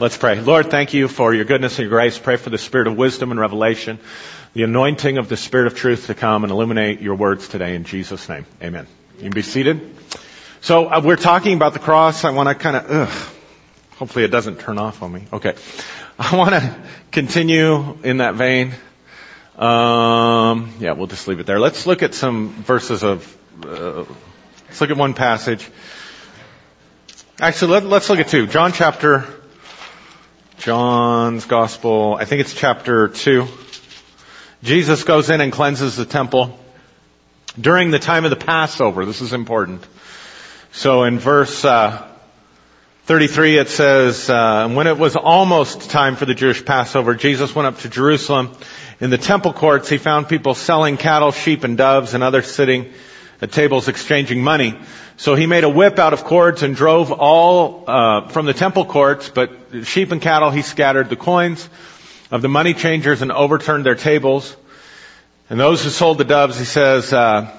Let's pray. Lord, thank you for your goodness and your grace. Pray for the spirit of wisdom and revelation, the anointing of the spirit of truth to come and illuminate your words today in Jesus' name. Amen. You can be seated. So uh, we're talking about the cross. I want to kind of, hopefully it doesn't turn off on me. Okay. I want to continue in that vein. Um, yeah, we'll just leave it there. Let's look at some verses of, uh, let's look at one passage. Actually, let, let's look at two. John chapter John's Gospel, I think it's chapter 2. Jesus goes in and cleanses the temple during the time of the Passover. This is important. So in verse uh, 33 it says, uh, when it was almost time for the Jewish Passover, Jesus went up to Jerusalem. In the temple courts, he found people selling cattle, sheep, and doves, and others sitting at tables exchanging money. So he made a whip out of cords and drove all uh, from the temple courts, but sheep and cattle he scattered the coins of the money changers and overturned their tables. And those who sold the doves, he says, uh,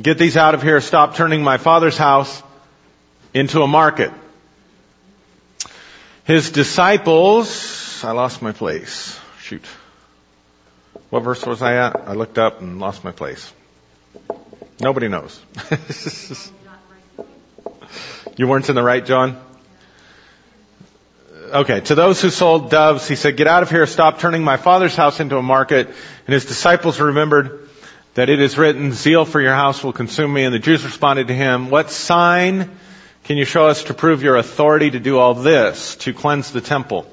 "Get these out of here! Stop turning my father's house into a market." His disciples, I lost my place. Shoot. What verse was I at? I looked up and lost my place. Nobody knows. You weren't in the right, John? Okay, to those who sold doves, he said, get out of here, stop turning my father's house into a market. And his disciples remembered that it is written, zeal for your house will consume me. And the Jews responded to him, what sign can you show us to prove your authority to do all this, to cleanse the temple?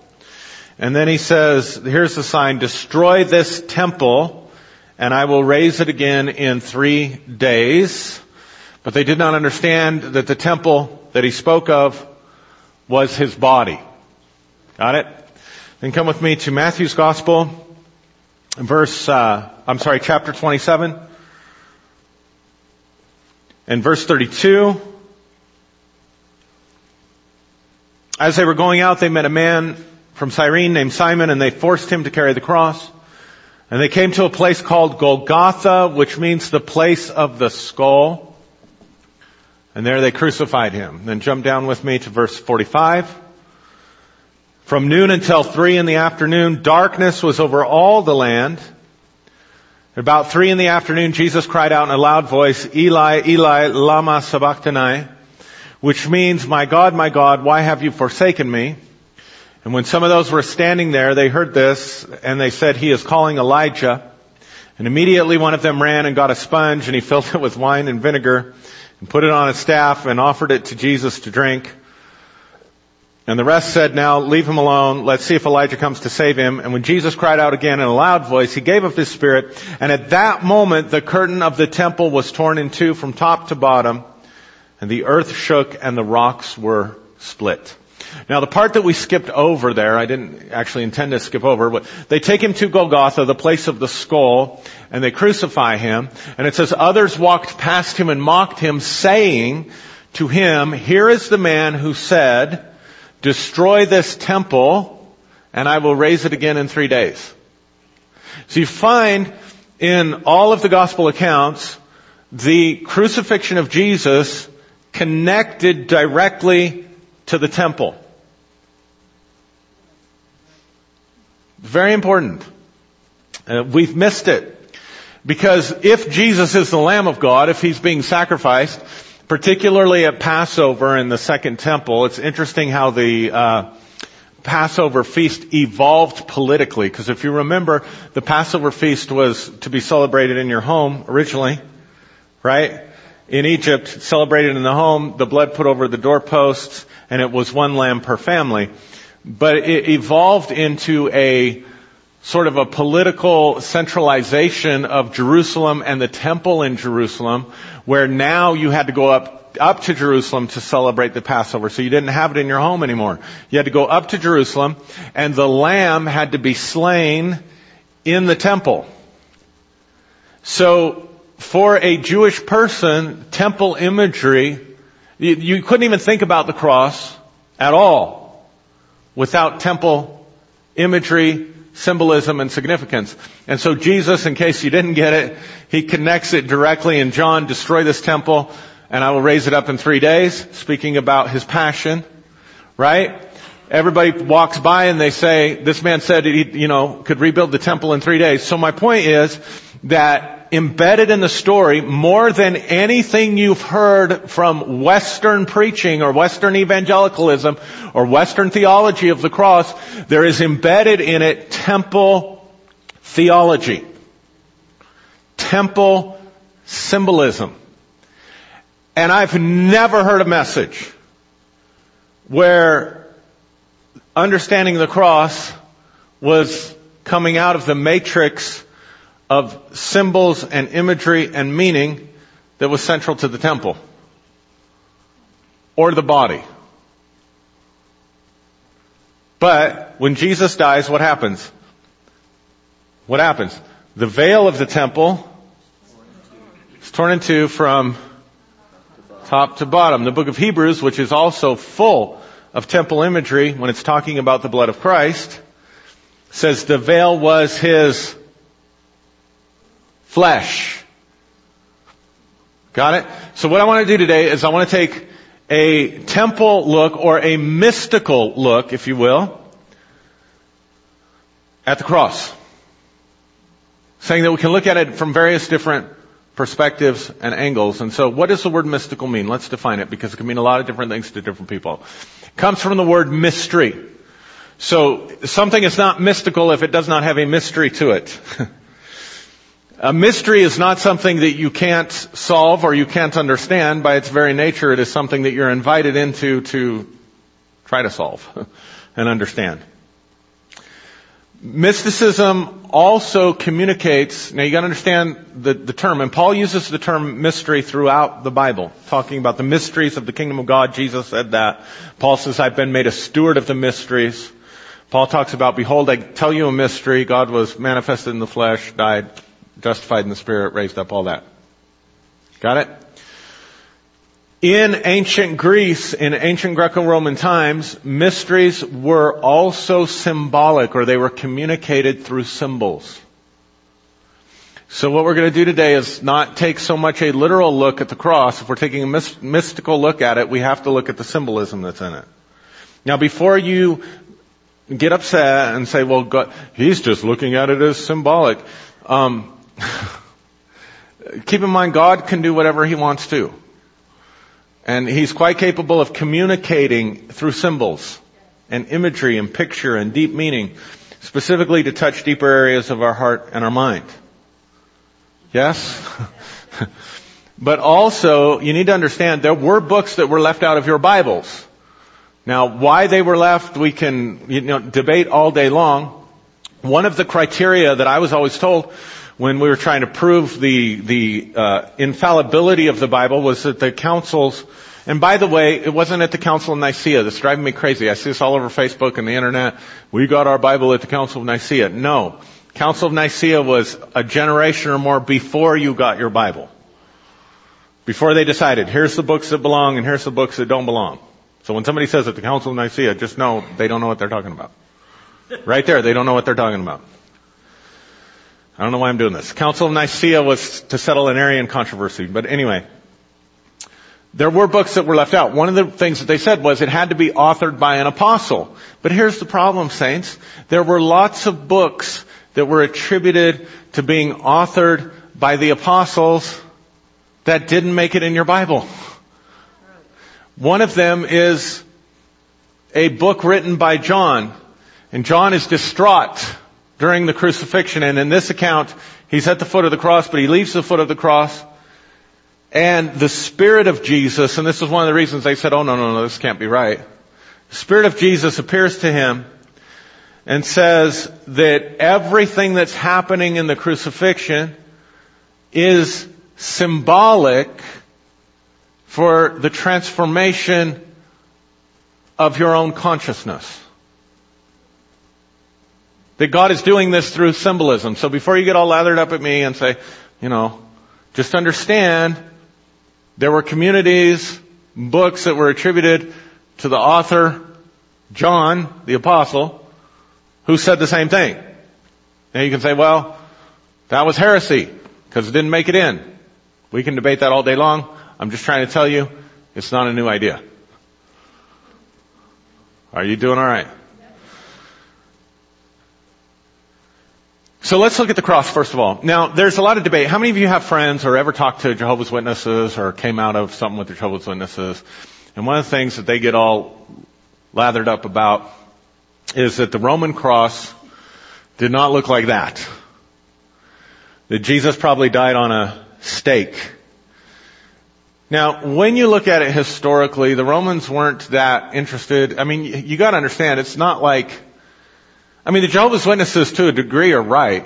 And then he says, here's the sign, destroy this temple and I will raise it again in three days. But they did not understand that the temple that he spoke of was his body. Got it? Then come with me to Matthew's Gospel, verse, uh, I'm sorry, chapter 27, and verse 32. As they were going out, they met a man from Cyrene named Simon, and they forced him to carry the cross. And they came to a place called Golgotha, which means the place of the skull. And there they crucified him. Then jump down with me to verse 45. From noon until three in the afternoon, darkness was over all the land. At about three in the afternoon, Jesus cried out in a loud voice, Eli, Eli, lama sabachthani, which means, my God, my God, why have you forsaken me? And when some of those were standing there, they heard this, and they said, he is calling Elijah. And immediately one of them ran and got a sponge, and he filled it with wine and vinegar, and put it on a staff and offered it to Jesus to drink. And the rest said, now leave him alone. Let's see if Elijah comes to save him. And when Jesus cried out again in a loud voice, he gave up his spirit. And at that moment, the curtain of the temple was torn in two from top to bottom. And the earth shook and the rocks were split. Now the part that we skipped over there, I didn't actually intend to skip over, but they take him to Golgotha, the place of the skull, and they crucify him. And it says, others walked past him and mocked him, saying to him, here is the man who said, destroy this temple, and I will raise it again in three days. So you find in all of the gospel accounts, the crucifixion of Jesus connected directly to the temple. Very important. Uh, we've missed it. Because if Jesus is the Lamb of God, if He's being sacrificed, particularly at Passover in the Second Temple, it's interesting how the uh, Passover feast evolved politically. Because if you remember, the Passover feast was to be celebrated in your home originally, right? In Egypt, celebrated in the home, the blood put over the doorposts, and it was one lamb per family. But it evolved into a sort of a political centralization of Jerusalem and the temple in Jerusalem, where now you had to go up, up to Jerusalem to celebrate the Passover. So you didn't have it in your home anymore. You had to go up to Jerusalem, and the lamb had to be slain in the temple. So, for a Jewish person, temple imagery, you, you couldn't even think about the cross at all without temple imagery, symbolism and significance. And so Jesus, in case you didn't get it, he connects it directly in John, destroy this temple and I will raise it up in three days, speaking about his passion, right? everybody walks by and they say, this man said he, you know, could rebuild the temple in three days. So my point is that embedded in the story, more than anything you've heard from Western preaching or Western evangelicalism or Western theology of the cross, there is embedded in it temple theology. Temple symbolism. And I've never heard a message where understanding the cross was coming out of the matrix of symbols and imagery and meaning that was central to the temple or the body. But when Jesus dies, what happens? What happens? The veil of the temple is torn in two from top to bottom. The book of Hebrews, which is also full of temple imagery when it's talking about the blood of Christ, says the veil was his flesh. Got it? So what I want to do today is I want to take a temple look or a mystical look, if you will, at the cross. Saying that we can look at it from various different perspectives and angles. And so what does the word mystical mean? Let's define it because it can mean a lot of different things to different people. It comes from the word mystery. So something is not mystical if it does not have a mystery to it. a mystery is not something that you can't solve or you can't understand. By its very nature, it is something that you're invited into to try to solve and understand. Mysticism also communicates, now you gotta understand the, the term, and Paul uses the term mystery throughout the Bible, talking about the mysteries of the kingdom of God. Jesus said that. Paul says, I've been made a steward of the mysteries. Paul talks about, behold, I tell you a mystery. God was manifested in the flesh, died, justified in the spirit, raised up, all that. Got it? In ancient Greece, in ancient Greco-Roman times, mysteries were also symbolic or they were communicated through symbols. So what we're going to do today is not take so much a literal look at the cross. If we're taking a mystical look at it, we have to look at the symbolism that's in it. Now before you get upset and say, well, God, he's just looking at it as symbolic. Um, keep in mind, God can do whatever he wants to. And he's quite capable of communicating through symbols and imagery and picture and deep meaning, specifically to touch deeper areas of our heart and our mind. Yes? but also, you need to understand there were books that were left out of your Bibles. Now, why they were left, we can you know, debate all day long. One of the criteria that I was always told when we were trying to prove the the uh, infallibility of the Bible was that the councils. And by the way, it wasn't at the Council of Nicaea. That's driving me crazy. I see this all over Facebook and the internet. We got our Bible at the Council of Nicaea. No. Council of Nicaea was a generation or more before you got your Bible. Before they decided, here's the books that belong and here's the books that don't belong. So when somebody says at the Council of Nicaea, just know they don't know what they're talking about. Right there, they don't know what they're talking about. I don't know why I'm doing this. Council of Nicaea was to settle an Arian controversy, but anyway. There were books that were left out. One of the things that they said was it had to be authored by an apostle. But here's the problem, saints. There were lots of books that were attributed to being authored by the apostles that didn't make it in your Bible. One of them is a book written by John. And John is distraught during the crucifixion. And in this account, he's at the foot of the cross, but he leaves the foot of the cross. And the Spirit of Jesus, and this is one of the reasons they said, oh no, no, no, this can't be right. The Spirit of Jesus appears to him and says that everything that's happening in the crucifixion is symbolic for the transformation of your own consciousness. That God is doing this through symbolism. So before you get all lathered up at me and say, you know, just understand there were communities, books that were attributed to the author, John, the apostle, who said the same thing. Now you can say, well, that was heresy because it didn't make it in. We can debate that all day long. I'm just trying to tell you, it's not a new idea. Are you doing alright? So let's look at the cross first of all. Now, there's a lot of debate. How many of you have friends or ever talked to Jehovah's Witnesses or came out of something with the Jehovah's Witnesses? And one of the things that they get all lathered up about is that the Roman cross did not look like that. That Jesus probably died on a stake. Now, when you look at it historically, the Romans weren't that interested. I mean, you gotta understand, it's not like, I mean, the Jehovah's Witnesses to a degree are right.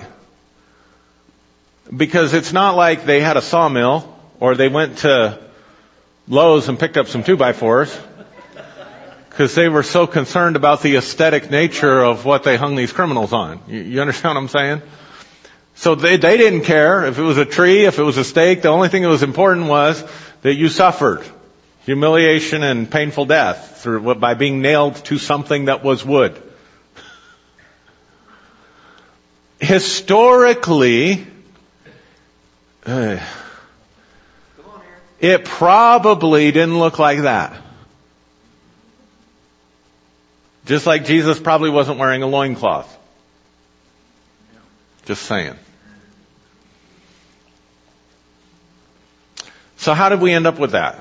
Because it's not like they had a sawmill, or they went to Lowe's and picked up some two by fours because they were so concerned about the aesthetic nature of what they hung these criminals on. You, you, understand what I'm saying? So they, they didn't care if it was a tree, if it was a stake. The only thing that was important was that you suffered humiliation and painful death through, by being nailed to something that was wood. Historically, uh, it probably didn't look like that. Just like Jesus probably wasn't wearing a loincloth. Just saying. So how did we end up with that?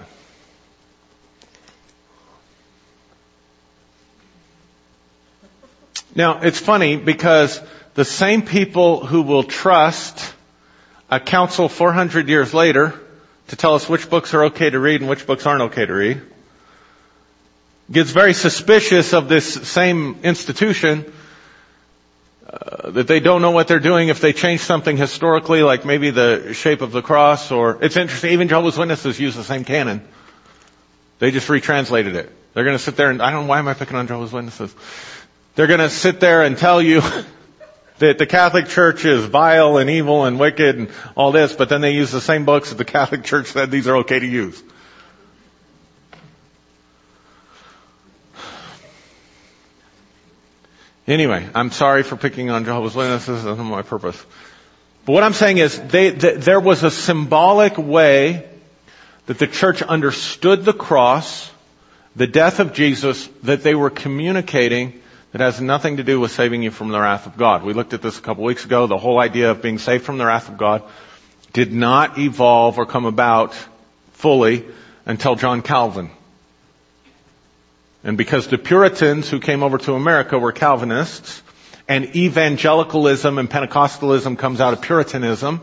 Now, it's funny because the same people who will trust a council 400 years later to tell us which books are okay to read and which books aren't okay to read gets very suspicious of this same institution uh, that they don't know what they're doing if they change something historically, like maybe the shape of the cross, or it's interesting. Even Jehovah's Witnesses use the same canon. They just retranslated it. They're going to sit there and I don't know why am I picking on Jehovah's Witnesses. They're going to sit there and tell you that the Catholic Church is vile and evil and wicked and all this, but then they use the same books that the Catholic Church said these are okay to use. Anyway, I'm sorry for picking on Jehovah's Witnesses. That's not my purpose. But what I'm saying is, they, th- there was a symbolic way that the church understood the cross, the death of Jesus, that they were communicating that has nothing to do with saving you from the wrath of God. We looked at this a couple weeks ago. The whole idea of being saved from the wrath of God did not evolve or come about fully until John Calvin. And because the Puritans who came over to America were Calvinists, and evangelicalism and Pentecostalism comes out of Puritanism,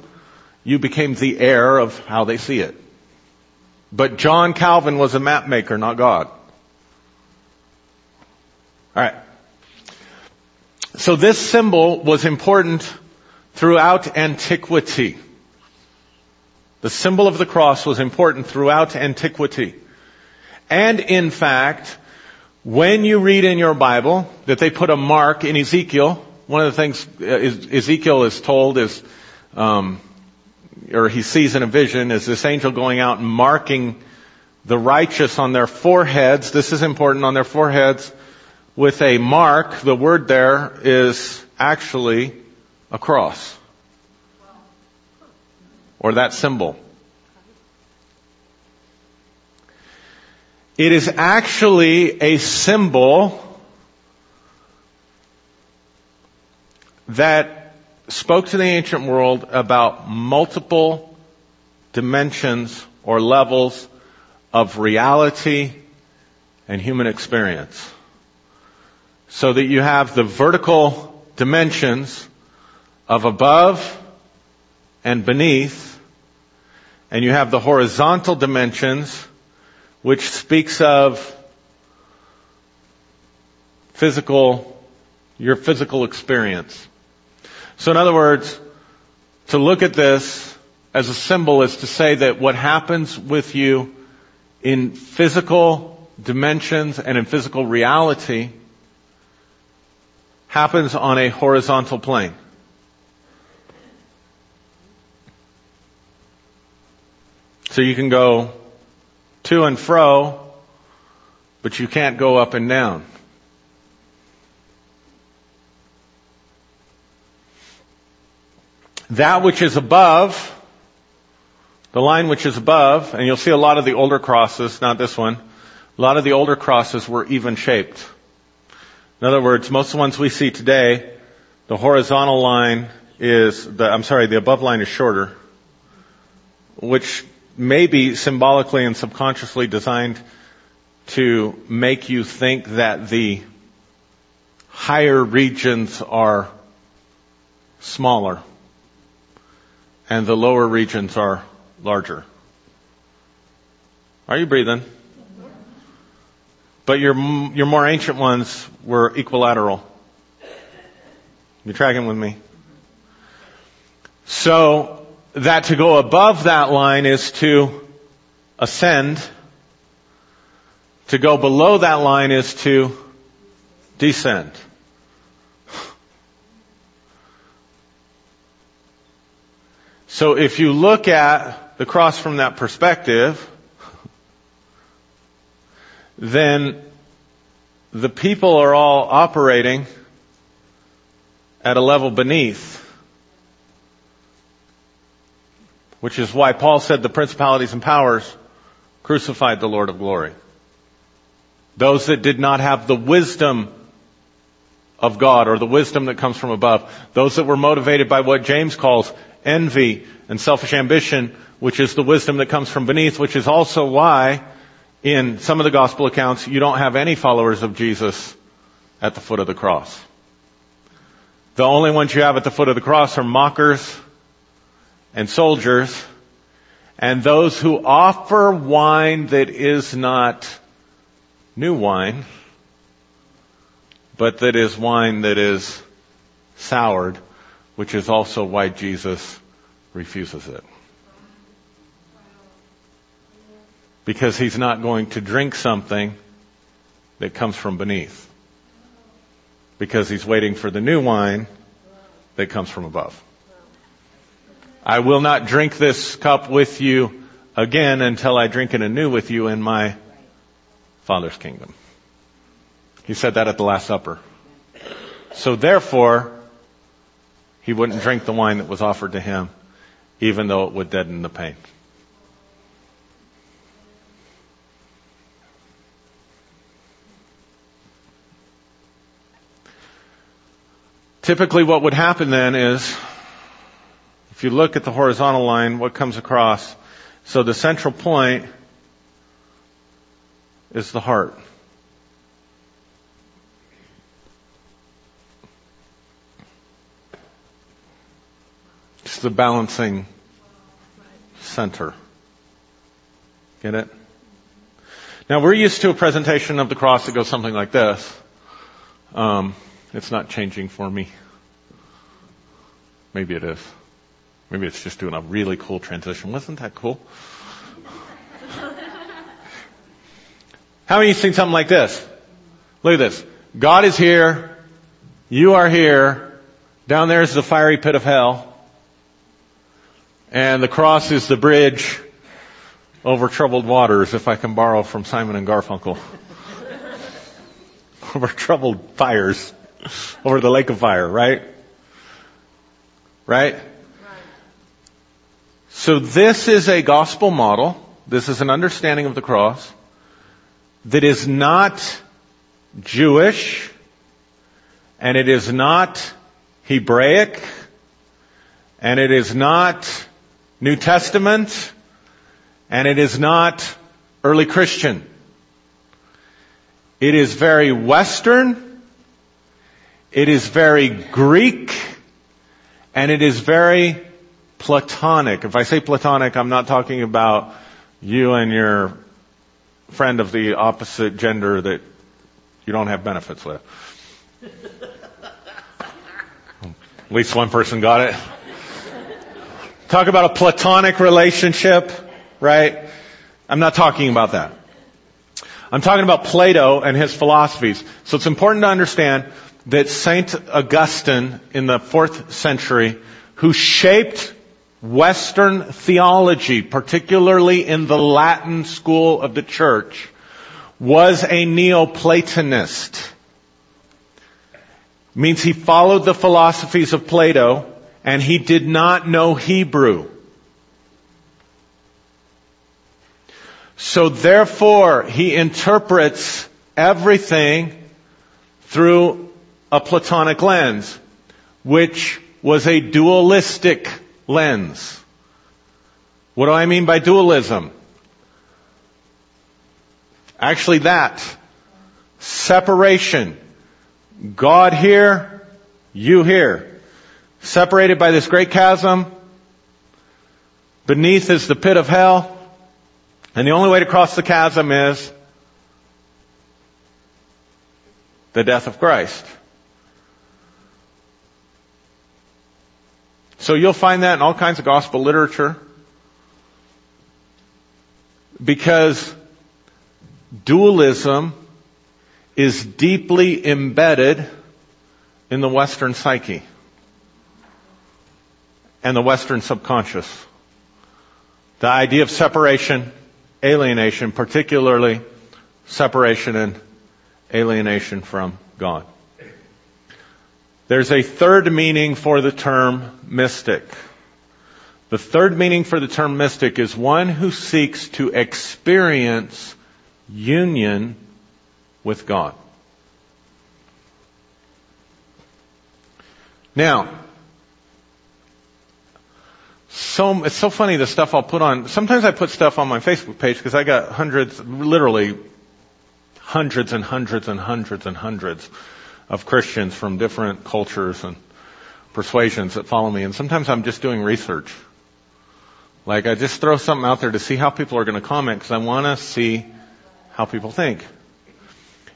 you became the heir of how they see it. But John Calvin was a map maker, not God. Alright. So this symbol was important throughout antiquity. The symbol of the cross was important throughout antiquity. And in fact, when you read in your Bible that they put a mark in Ezekiel, one of the things uh, Ezekiel is told is, um, or he sees in a vision, is this angel going out and marking the righteous on their foreheads. This is important on their foreheads with a mark. The word there is actually a cross. Or that symbol. It is actually a symbol that spoke to the ancient world about multiple dimensions or levels of reality and human experience. So that you have the vertical dimensions of above and beneath, and you have the horizontal dimensions which speaks of physical, your physical experience. So in other words, to look at this as a symbol is to say that what happens with you in physical dimensions and in physical reality happens on a horizontal plane. So you can go to and fro, but you can't go up and down. That which is above, the line which is above, and you'll see a lot of the older crosses, not this one, a lot of the older crosses were even shaped. In other words, most of the ones we see today, the horizontal line is the, I'm sorry, the above line is shorter, which may be symbolically and subconsciously designed to make you think that the higher regions are smaller and the lower regions are larger. Are you breathing? But your, your more ancient ones were equilateral. You're tracking with me? So, that to go above that line is to ascend. To go below that line is to descend. So if you look at the cross from that perspective, then the people are all operating at a level beneath. Which is why Paul said the principalities and powers crucified the Lord of glory. Those that did not have the wisdom of God or the wisdom that comes from above. Those that were motivated by what James calls envy and selfish ambition, which is the wisdom that comes from beneath, which is also why in some of the gospel accounts you don't have any followers of Jesus at the foot of the cross. The only ones you have at the foot of the cross are mockers and soldiers and those who offer wine that is not new wine, but that is wine that is soured, which is also why Jesus refuses it. Because he's not going to drink something that comes from beneath. Because he's waiting for the new wine that comes from above. I will not drink this cup with you again until I drink it anew with you in my Father's kingdom. He said that at the Last Supper. So therefore, he wouldn't drink the wine that was offered to him, even though it would deaden the pain. Typically what would happen then is, if you look at the horizontal line, what comes across, so the central point is the heart. It's the balancing center. Get it? Now we're used to a presentation of the cross that goes something like this. Um, it's not changing for me. Maybe it is. Maybe it's just doing a really cool transition. Wasn't that cool? How many of you seen something like this? Look at this. God is here. You are here. Down there is the fiery pit of hell. And the cross is the bridge over troubled waters, if I can borrow from Simon and Garfunkel. over troubled fires. over the lake of fire, right? Right? So this is a gospel model. This is an understanding of the cross that is not Jewish and it is not Hebraic and it is not New Testament, and it is not early Christian. It is very Western, it is very Greek, and it is very Platonic. If I say Platonic, I'm not talking about you and your friend of the opposite gender that you don't have benefits with. At least one person got it. Talk about a platonic relationship, right? I'm not talking about that. I'm talking about Plato and his philosophies. So it's important to understand that Saint Augustine in the fourth century, who shaped Western theology, particularly in the Latin school of the church, was a Neoplatonist. Means he followed the philosophies of Plato and he did not know Hebrew. So therefore, he interprets everything through a Platonic lens, which was a dualistic lens. What do I mean by dualism? Actually that. Separation. God here, you here. Separated by this great chasm. Beneath is the pit of hell. And the only way to cross the chasm is the death of Christ. So you'll find that in all kinds of gospel literature. Because dualism is deeply embedded in the Western psyche and the Western subconscious. The idea of separation, alienation, particularly separation and alienation from God. There's a third meaning for the term mystic. The third meaning for the term mystic is one who seeks to experience union with God. Now, so it's so funny the stuff I'll put on. Sometimes I put stuff on my Facebook page because I got hundreds, literally hundreds and hundreds and hundreds and hundreds of Christians from different cultures and persuasions that follow me. And sometimes I'm just doing research. Like I just throw something out there to see how people are going to comment because I want to see how people think.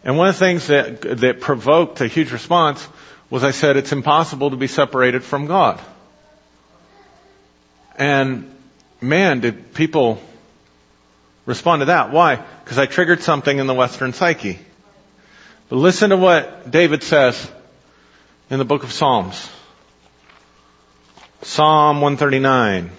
And one of the things that, that provoked a huge response was I said it's impossible to be separated from God. And man, did people respond to that. Why? Because I triggered something in the Western psyche. But listen to what David says in the book of Psalms. Psalm 139.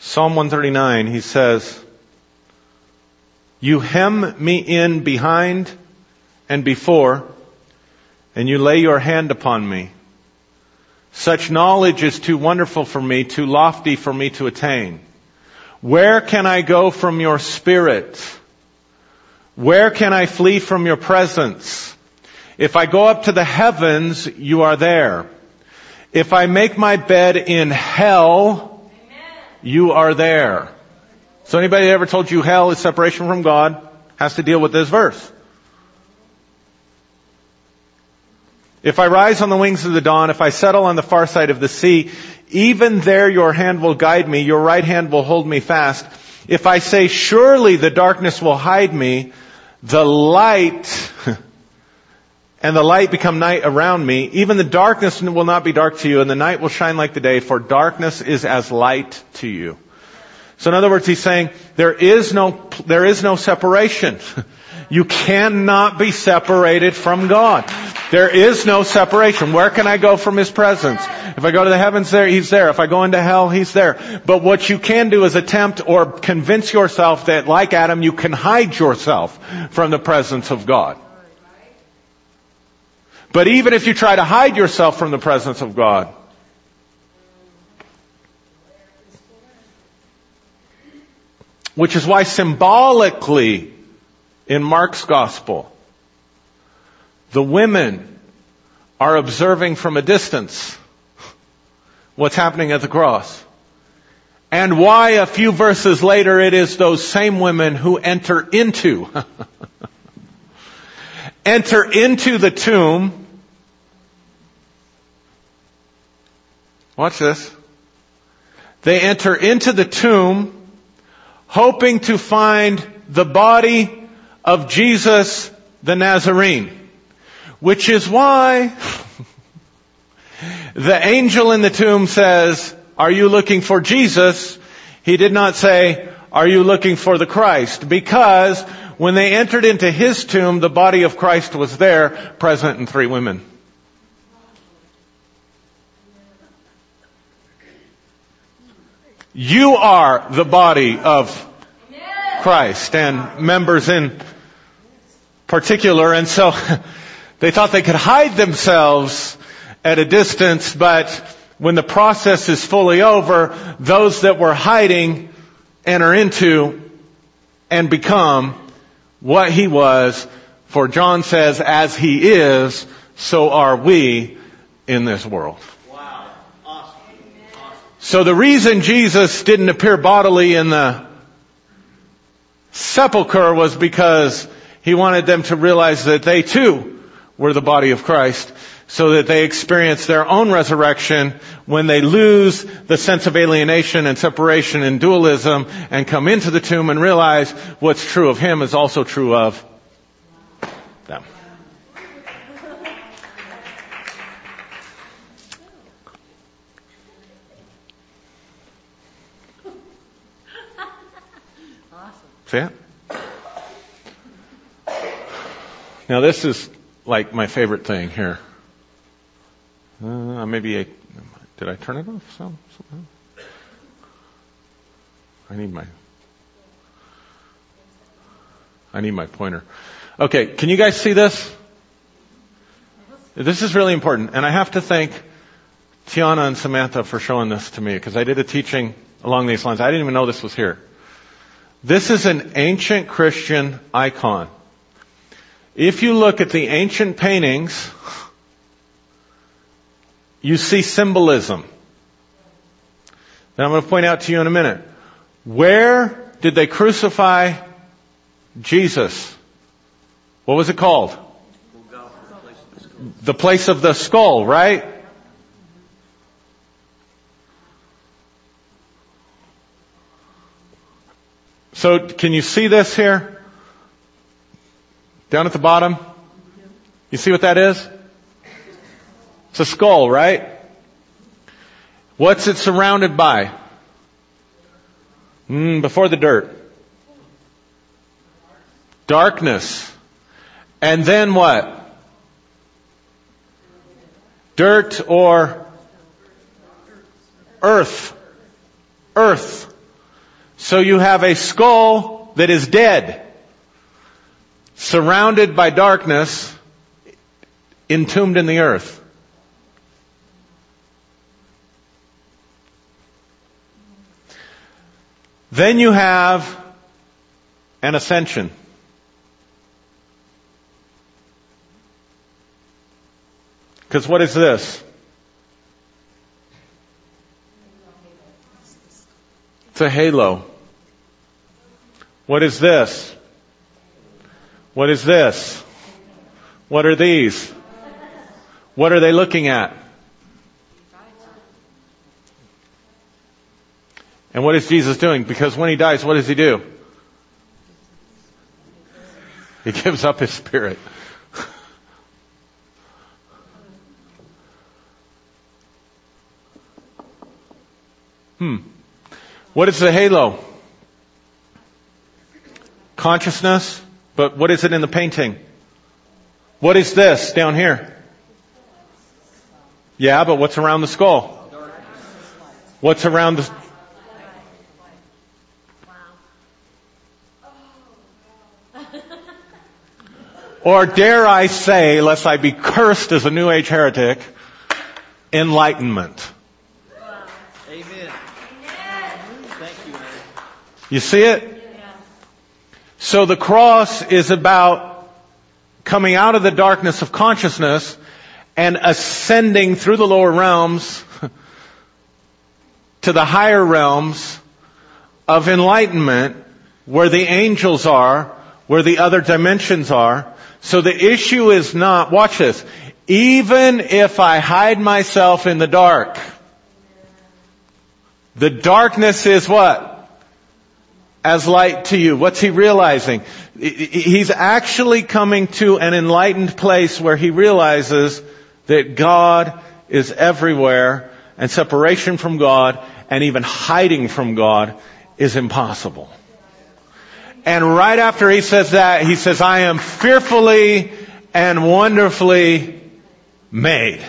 Psalm 139, he says, You hem me in behind and before, and you lay your hand upon me. Such knowledge is too wonderful for me, too lofty for me to attain. Where can I go from your spirit? Where can I flee from your presence? If I go up to the heavens, you are there. If I make my bed in hell, you are there. So anybody ever told you hell is separation from God has to deal with this verse. If I rise on the wings of the dawn, if I settle on the far side of the sea, even there your hand will guide me, your right hand will hold me fast. If I say, surely the darkness will hide me, the light, and the light become night around me, even the darkness will not be dark to you, and the night will shine like the day, for darkness is as light to you. So in other words, he's saying, there is no, there is no separation. You cannot be separated from God. There is no separation. Where can I go from His presence? If I go to the heavens there, He's there. If I go into hell, He's there. But what you can do is attempt or convince yourself that like Adam, you can hide yourself from the presence of God. But even if you try to hide yourself from the presence of God, which is why symbolically in Mark's gospel, the women are observing from a distance what's happening at the cross. And why a few verses later it is those same women who enter into, enter into the tomb. Watch this. They enter into the tomb hoping to find the body of Jesus the Nazarene. Which is why the angel in the tomb says, are you looking for Jesus? He did not say, are you looking for the Christ? Because when they entered into his tomb, the body of Christ was there, present in three women. You are the body of Christ and members in particular, and so they thought they could hide themselves at a distance, but when the process is fully over, those that were hiding enter into and become what he was. For John says, as he is, so are we in this world. Wow. Awesome. So the reason Jesus didn't appear bodily in the sepulcher was because he wanted them to realize that they too were the body of Christ so that they experience their own resurrection when they lose the sense of alienation and separation and dualism and come into the tomb and realize what's true of him is also true of them. See it? Now this is like my favorite thing here. Uh, maybe I, did I turn it off? I need my, I need my pointer. Okay, can you guys see this? This is really important, and I have to thank Tiana and Samantha for showing this to me because I did a teaching along these lines. I didn't even know this was here. This is an ancient Christian icon. If you look at the ancient paintings, you see symbolism. That I'm going to point out to you in a minute. Where did they crucify Jesus? What was it called? The place of the skull, right? So can you see this here? Down at the bottom? You see what that is? It's a skull, right? What's it surrounded by? Mm, before the dirt. Darkness. And then what? Dirt or earth. Earth. So you have a skull that is dead, surrounded by darkness, entombed in the earth. Then you have an ascension. Because what is this? It's a halo. What is this? What is this? What are these? What are they looking at? And what is Jesus doing? Because when he dies, what does he do? He gives up his spirit. hmm. What is the halo? Consciousness, but what is it in the painting? What is this down here? Yeah, but what's around the skull? What's around the, or dare I say, lest I be cursed as a New Age heretic, enlightenment. Amen. Thank you, You see it? So the cross is about coming out of the darkness of consciousness and ascending through the lower realms to the higher realms of enlightenment where the angels are, where the other dimensions are. So the issue is not, watch this, even if I hide myself in the dark, the darkness is what? As light to you. What's he realizing? He's actually coming to an enlightened place where he realizes that God is everywhere and separation from God and even hiding from God is impossible. And right after he says that, he says, I am fearfully and wonderfully made.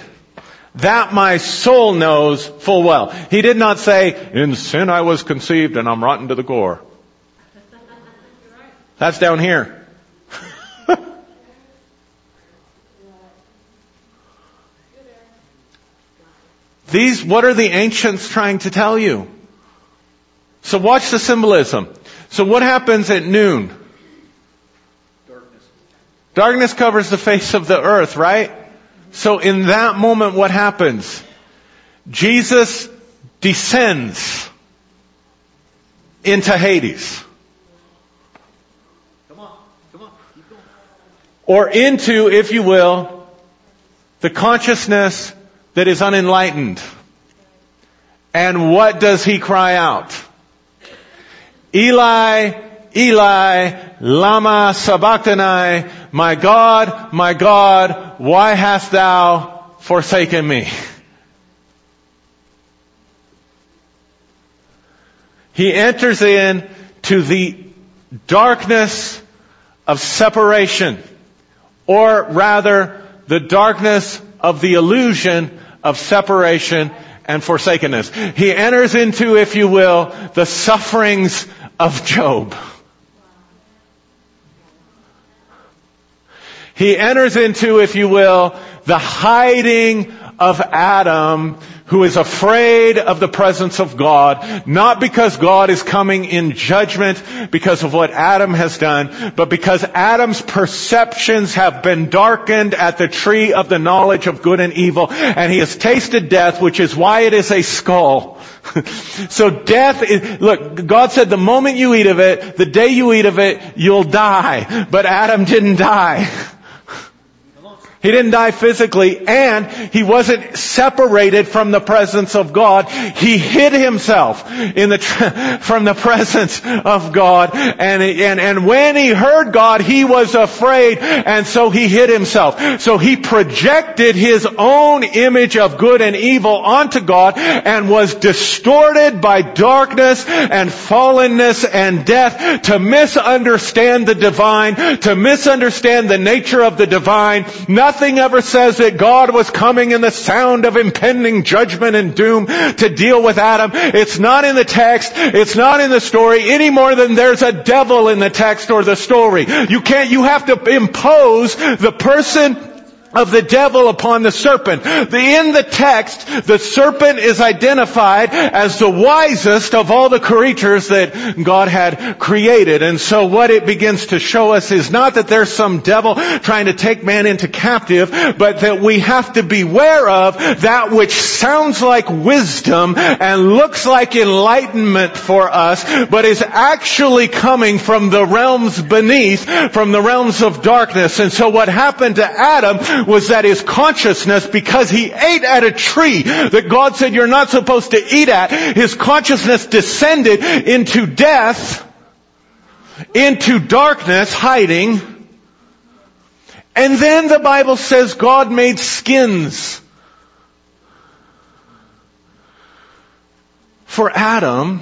That my soul knows full well. He did not say, in sin I was conceived and I'm rotten to the core. That's down here. These, what are the ancients trying to tell you? So watch the symbolism. So what happens at noon? Darkness. Darkness covers the face of the earth, right? So in that moment, what happens? Jesus descends into Hades. Come on. Come on. Keep going. Or into, if you will, the consciousness that is unenlightened. And what does he cry out? Eli, Eli, lama sabachthani, my God, my God, why hast thou forsaken me? He enters in to the darkness of separation, or rather, the darkness of the illusion of separation and forsakenness. He enters into, if you will, the sufferings of Job. He enters into, if you will, the hiding of Adam who is afraid of the presence of God, not because God is coming in judgment because of what Adam has done, but because Adam's perceptions have been darkened at the tree of the knowledge of good and evil, and he has tasted death, which is why it is a skull. so death is, look, God said the moment you eat of it, the day you eat of it, you'll die. But Adam didn't die. He didn't die physically and he wasn't separated from the presence of God. He hid himself in the, from the presence of God and, and, and when he heard God, he was afraid and so he hid himself. So he projected his own image of good and evil onto God and was distorted by darkness and fallenness and death to misunderstand the divine, to misunderstand the nature of the divine. Nothing Nothing ever says that God was coming in the sound of impending judgment and doom to deal with Adam. It's not in the text. It's not in the story any more than there's a devil in the text or the story. You can't, you have to impose the person of the devil upon the serpent. The, in the text, the serpent is identified as the wisest of all the creatures that God had created. And so what it begins to show us is not that there's some devil trying to take man into captive, but that we have to beware of that which sounds like wisdom and looks like enlightenment for us, but is actually coming from the realms beneath, from the realms of darkness. And so what happened to Adam was that his consciousness, because he ate at a tree that God said you're not supposed to eat at, his consciousness descended into death, into darkness, hiding. And then the Bible says God made skins for Adam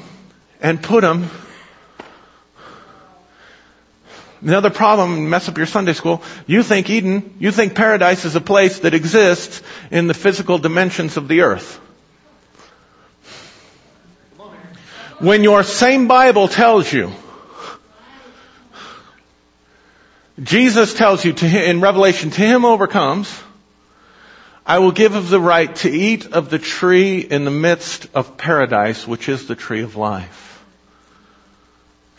and put them Another problem, mess up your Sunday school. You think Eden, you think paradise is a place that exists in the physical dimensions of the earth. When your same Bible tells you, Jesus tells you him, in Revelation, to him overcomes, I will give of the right to eat of the tree in the midst of paradise, which is the tree of life.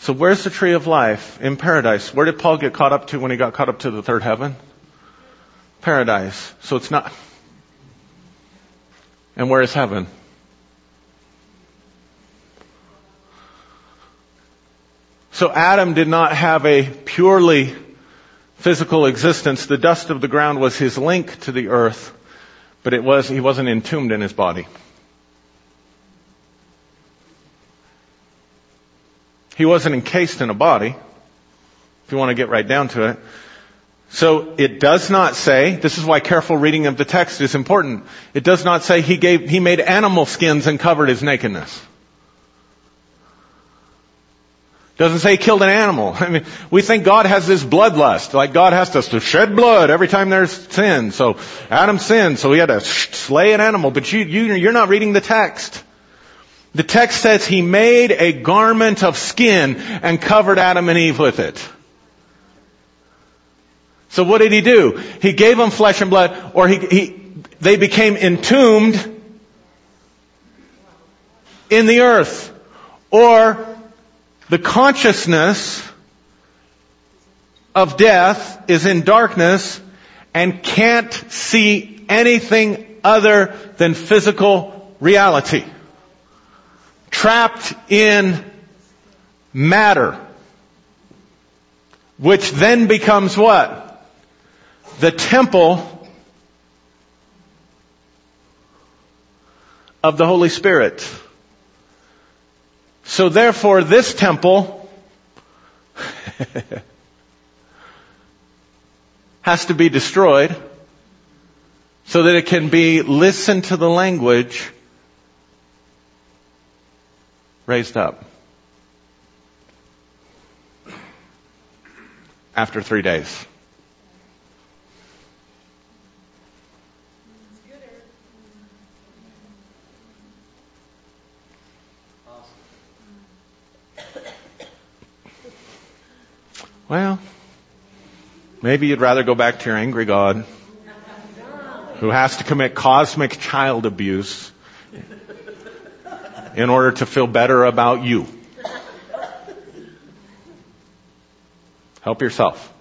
So where's the tree of life? In paradise. Where did Paul get caught up to when he got caught up to the third heaven? Paradise. So it's not. And where is heaven? So Adam did not have a purely physical existence. The dust of the ground was his link to the earth, but it was, he wasn't entombed in his body. He wasn't encased in a body, if you want to get right down to it. So it does not say, this is why careful reading of the text is important. It does not say he gave, he made animal skins and covered his nakedness. Doesn't say he killed an animal. I mean, we think God has this bloodlust, like God has to shed blood every time there's sin. So Adam sinned, so he had to slay an animal. But you, you, you're not reading the text. The text says he made a garment of skin and covered Adam and Eve with it. So what did he do? He gave them flesh and blood, or he, he, they became entombed in the earth. or the consciousness of death is in darkness and can't see anything other than physical reality. Trapped in matter. Which then becomes what? The temple of the Holy Spirit. So therefore this temple has to be destroyed so that it can be listened to the language raised up. After three days. Well, maybe you'd rather go back to your angry God who has to commit cosmic child abuse in order to feel better about you. Help yourself.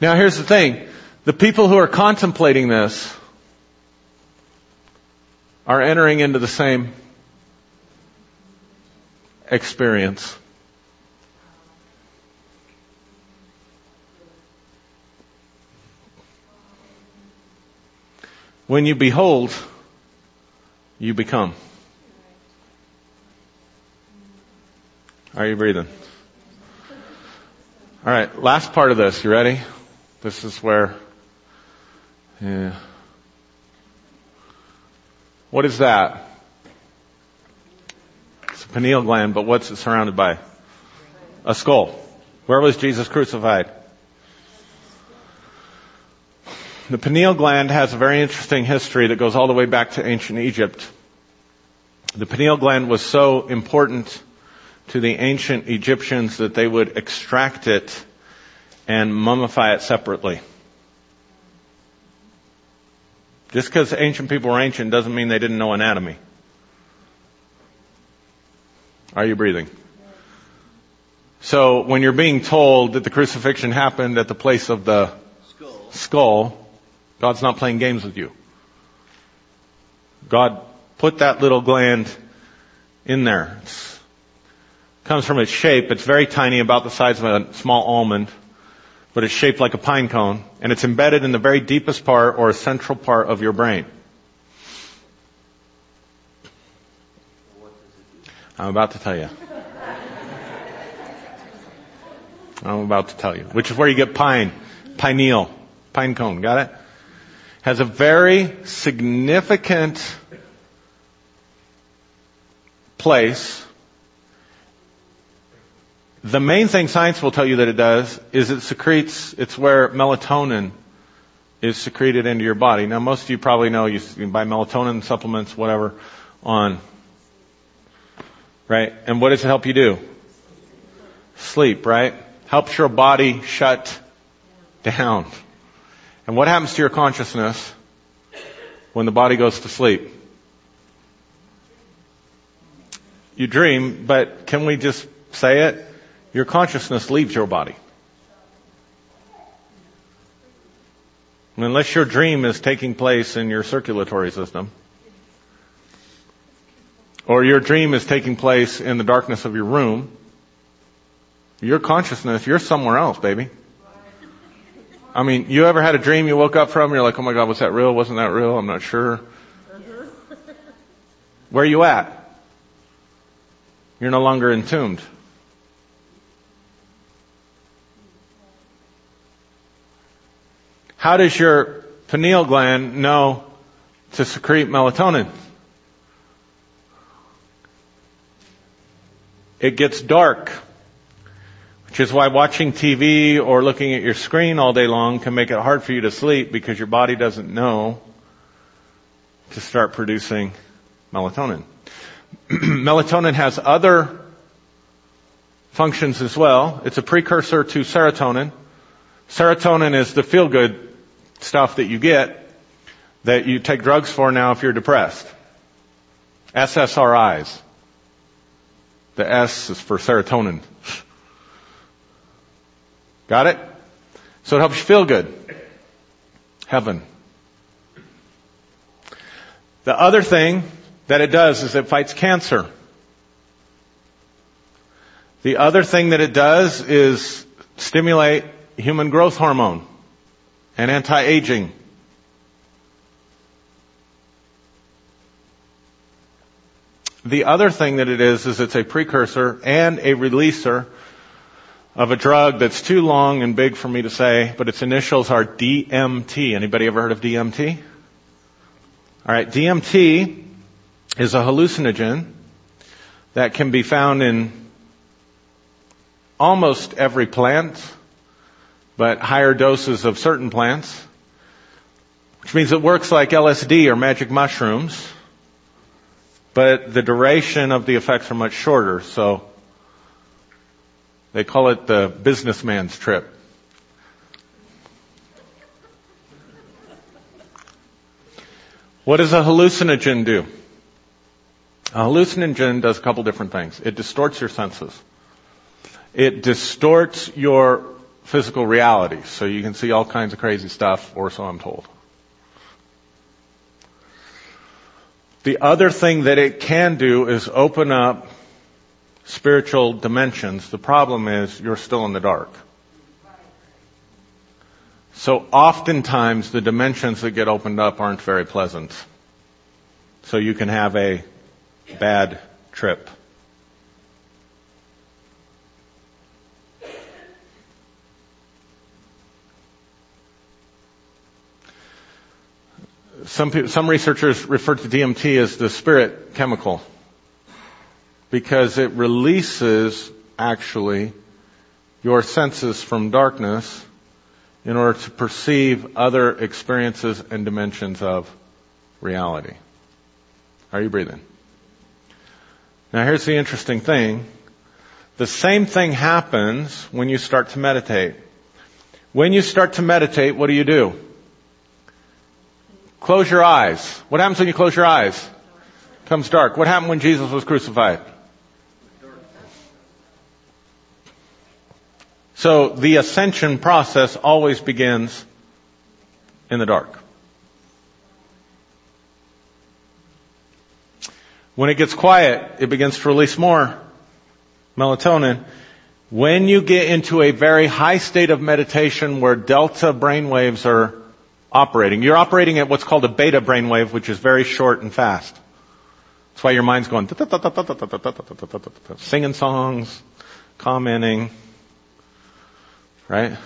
Now here's the thing. The people who are contemplating this are entering into the same experience. When you behold, you become. Are you breathing? All right, last part of this. You ready? This is where, yeah. What is that? It's a pineal gland, but what's it surrounded by? A skull. Where was Jesus crucified? The pineal gland has a very interesting history that goes all the way back to ancient Egypt. The pineal gland was so important to the ancient Egyptians that they would extract it and mummify it separately. Just because ancient people were ancient doesn't mean they didn't know anatomy. Are you breathing? So when you're being told that the crucifixion happened at the place of the Skull. skull, God's not playing games with you. God put that little gland in there. It comes from its shape. It's very tiny, about the size of a small almond, but it's shaped like a pine cone, and it's embedded in the very deepest part or central part of your brain. I'm about to tell you. I'm about to tell you, which is where you get pine, pineal, pine cone. Got it? Has a very significant place. The main thing science will tell you that it does is it secretes, it's where melatonin is secreted into your body. Now most of you probably know you can buy melatonin supplements, whatever, on, right? And what does it help you do? Sleep, right? Helps your body shut down. And what happens to your consciousness when the body goes to sleep? You dream, but can we just say it? Your consciousness leaves your body. Unless your dream is taking place in your circulatory system, or your dream is taking place in the darkness of your room, your consciousness, you're somewhere else, baby. I mean, you ever had a dream you woke up from, you're like, oh my god, was that real? Wasn't that real? I'm not sure. Uh-huh. Where are you at? You're no longer entombed. How does your pineal gland know to secrete melatonin? It gets dark, which is why watching TV or looking at your screen all day long can make it hard for you to sleep because your body doesn't know to start producing melatonin. melatonin has other functions as well. It's a precursor to serotonin. Serotonin is the feel good stuff that you get that you take drugs for now if you're depressed. SSRIs. The S is for serotonin. Got it? So it helps you feel good. Heaven. The other thing that it does is it fights cancer. The other thing that it does is stimulate human growth hormone and anti-aging. The other thing that it is, is it's a precursor and a releaser of a drug that's too long and big for me to say, but its initials are DMT. Anybody ever heard of DMT? Alright, DMT is a hallucinogen that can be found in almost every plant, but higher doses of certain plants, which means it works like LSD or magic mushrooms, but the duration of the effects are much shorter, so they call it the businessman's trip. What does a hallucinogen do? A hallucinogen does a couple different things. It distorts your senses. It distorts your physical reality, so you can see all kinds of crazy stuff, or so I'm told. The other thing that it can do is open up spiritual dimensions. The problem is you're still in the dark. So oftentimes the dimensions that get opened up aren't very pleasant. So you can have a bad trip. Some, some researchers refer to DMT as the spirit chemical because it releases actually your senses from darkness in order to perceive other experiences and dimensions of reality. Are you breathing? Now here's the interesting thing. The same thing happens when you start to meditate. When you start to meditate, what do you do? Close your eyes. What happens when you close your eyes? It comes dark. What happened when Jesus was crucified? So the ascension process always begins in the dark. When it gets quiet, it begins to release more melatonin. When you get into a very high state of meditation where delta brain waves are operating, you're operating at what's called a beta brain wave, which is very short and fast. That's why your mind's going singing songs, commenting, right?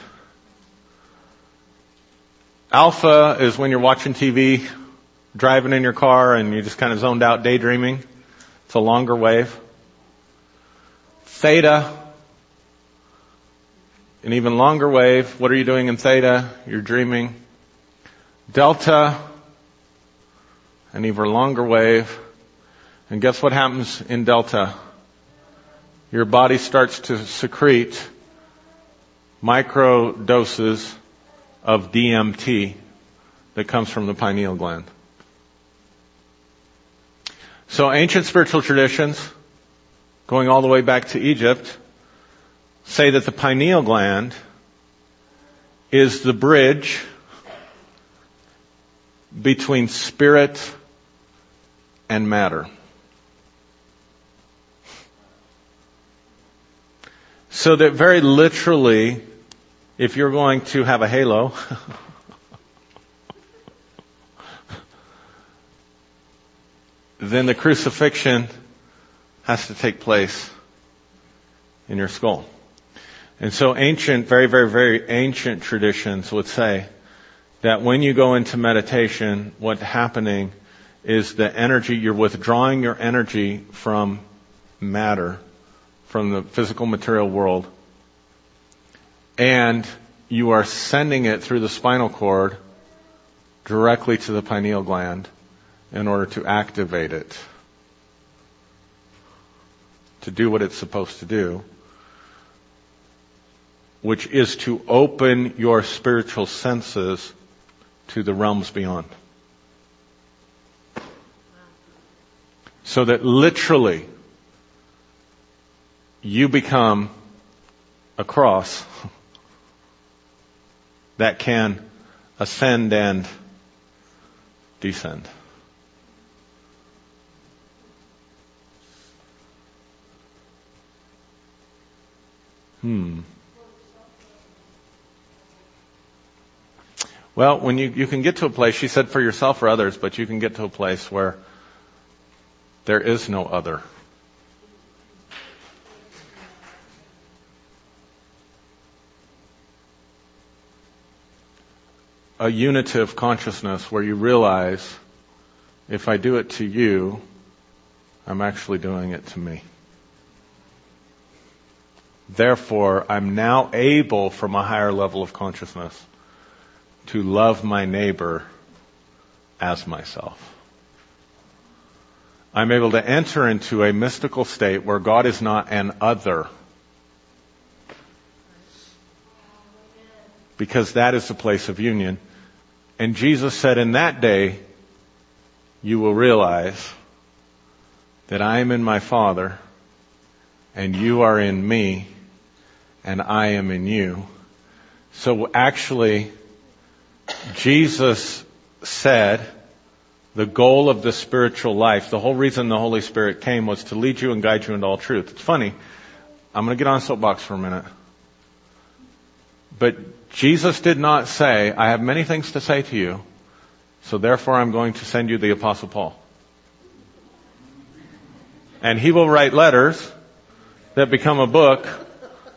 Alpha is when you're watching TV, driving in your car, and you just kind of zoned out daydreaming. It's a longer wave. Theta, an even longer wave. What are you doing in theta? You're dreaming. Delta, an even longer wave. And guess what happens in delta? Your body starts to secrete micro doses of DMT that comes from the pineal gland. So ancient spiritual traditions, going all the way back to Egypt, say that the pineal gland is the bridge between spirit and matter. So that very literally, if you're going to have a halo, then the crucifixion has to take place in your skull. And so ancient, very, very, very ancient traditions would say that when you go into meditation, what's happening is the energy, you're withdrawing your energy from matter from the physical material world and you are sending it through the spinal cord directly to the pineal gland in order to activate it to do what it's supposed to do, which is to open your spiritual senses to the realms beyond. So that literally you become a cross that can ascend and descend. Hmm. Well, when you, you can get to a place, she said for yourself or others, but you can get to a place where there is no other. A unitive consciousness where you realize if I do it to you, I'm actually doing it to me. Therefore, I'm now able from a higher level of consciousness to love my neighbor as myself. I'm able to enter into a mystical state where God is not an other. Because that is the place of union. And Jesus said, in that day, you will realize that I am in my Father, and you are in me, and I am in you. So actually, Jesus said the goal of the spiritual life, the whole reason the Holy Spirit came was to lead you and guide you into all truth. It's funny. I'm going to get on soapbox for a minute. But Jesus did not say, I have many things to say to you, so therefore I'm going to send you the Apostle Paul. And he will write letters that become a book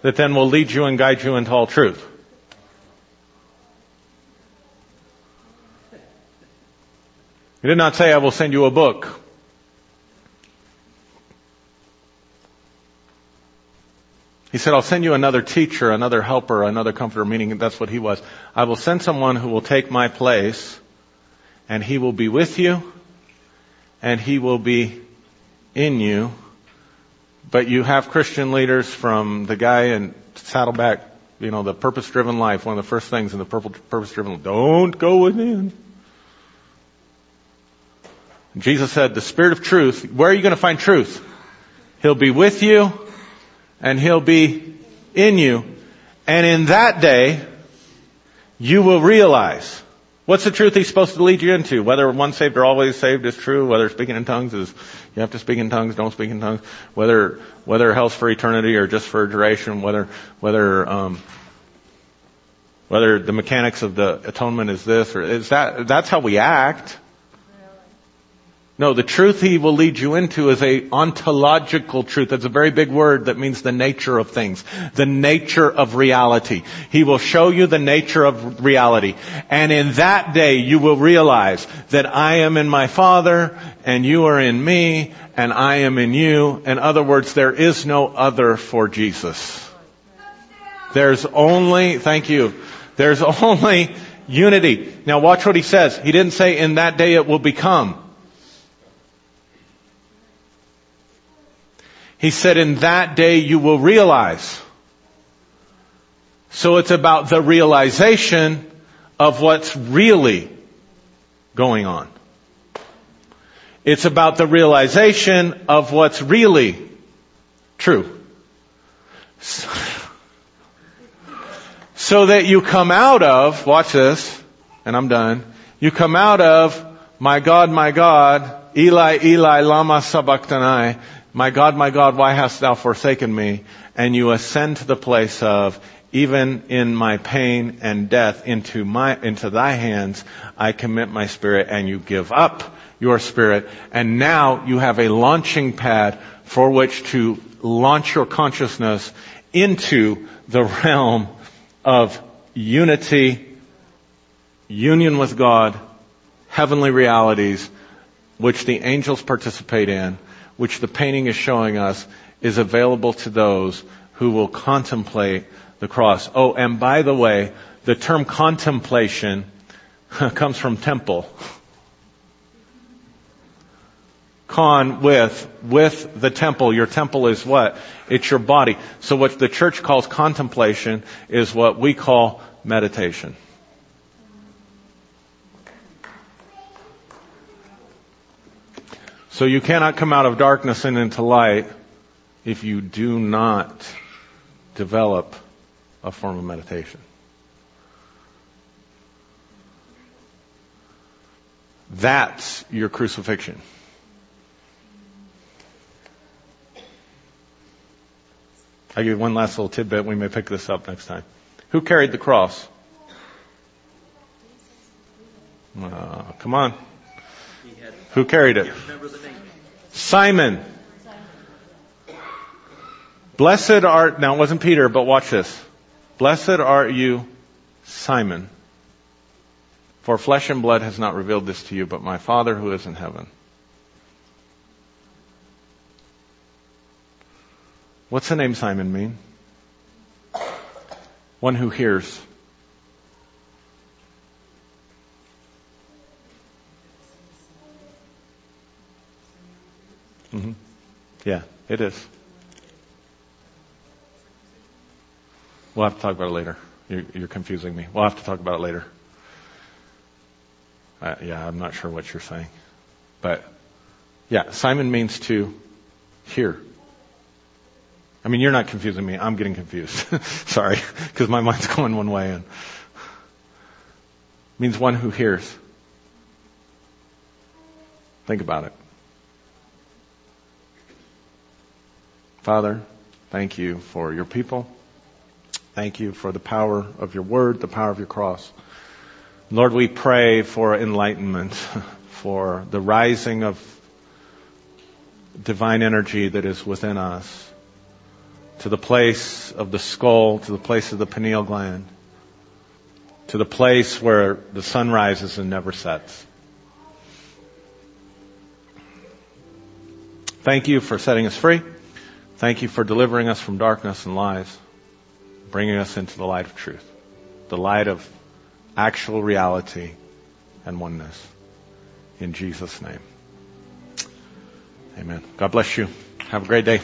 that then will lead you and guide you into all truth. He did not say, I will send you a book. He said, I'll send you another teacher, another helper, another comforter, meaning that's what he was. I will send someone who will take my place, and he will be with you, and he will be in you. But you have Christian leaders from the guy in Saddleback, you know, the purpose driven life, one of the first things in the purpose driven, don't go within. Jesus said, the Spirit of truth, where are you going to find truth? He'll be with you and He'll be in you. And in that day, you will realize what's the truth He's supposed to lead you into. Whether once saved or always saved is true. Whether speaking in tongues is you have to speak in tongues, don't speak in tongues. Whether whether hell's for eternity or just for duration. Whether whether um, whether the mechanics of the atonement is this or is that. That's how we act. No, the truth he will lead you into is a ontological truth. That's a very big word that means the nature of things. The nature of reality. He will show you the nature of reality. And in that day you will realize that I am in my Father and you are in me and I am in you. In other words, there is no other for Jesus. There's only, thank you, there's only unity. Now watch what he says. He didn't say in that day it will become. He said, in that day you will realize. So it's about the realization of what's really going on. It's about the realization of what's really true. So that you come out of, watch this, and I'm done, you come out of, my God, my God, Eli, Eli, lama sabachthani, my God, my God, why hast thou forsaken me? And you ascend to the place of, even in my pain and death into my, into thy hands, I commit my spirit and you give up your spirit. And now you have a launching pad for which to launch your consciousness into the realm of unity, union with God, heavenly realities, which the angels participate in, which the painting is showing us is available to those who will contemplate the cross. Oh, and by the way, the term contemplation comes from temple. Con with, with the temple. Your temple is what? It's your body. So what the church calls contemplation is what we call meditation. So you cannot come out of darkness and into light if you do not develop a form of meditation. That's your crucifixion. I'll give you one last little tidbit. We may pick this up next time. Who carried the cross? Uh, come on. Who carried it? Simon. Blessed art, now it wasn't Peter, but watch this. Blessed are you, Simon. For flesh and blood has not revealed this to you, but my Father who is in heaven. What's the name Simon mean? One who hears. Hmm Yeah, it is. We'll have to talk about it later. You're, you're confusing me. We'll have to talk about it later. Uh, yeah, I'm not sure what you're saying. But, yeah, Simon means to hear. I mean, you're not confusing me. I'm getting confused. Sorry, because my mind's going one way and means one who hears. Think about it. Father, thank you for your people. Thank you for the power of your word, the power of your cross. Lord, we pray for enlightenment, for the rising of divine energy that is within us to the place of the skull, to the place of the pineal gland, to the place where the sun rises and never sets. Thank you for setting us free. Thank you for delivering us from darkness and lies, bringing us into the light of truth, the light of actual reality and oneness. In Jesus' name. Amen. God bless you. Have a great day.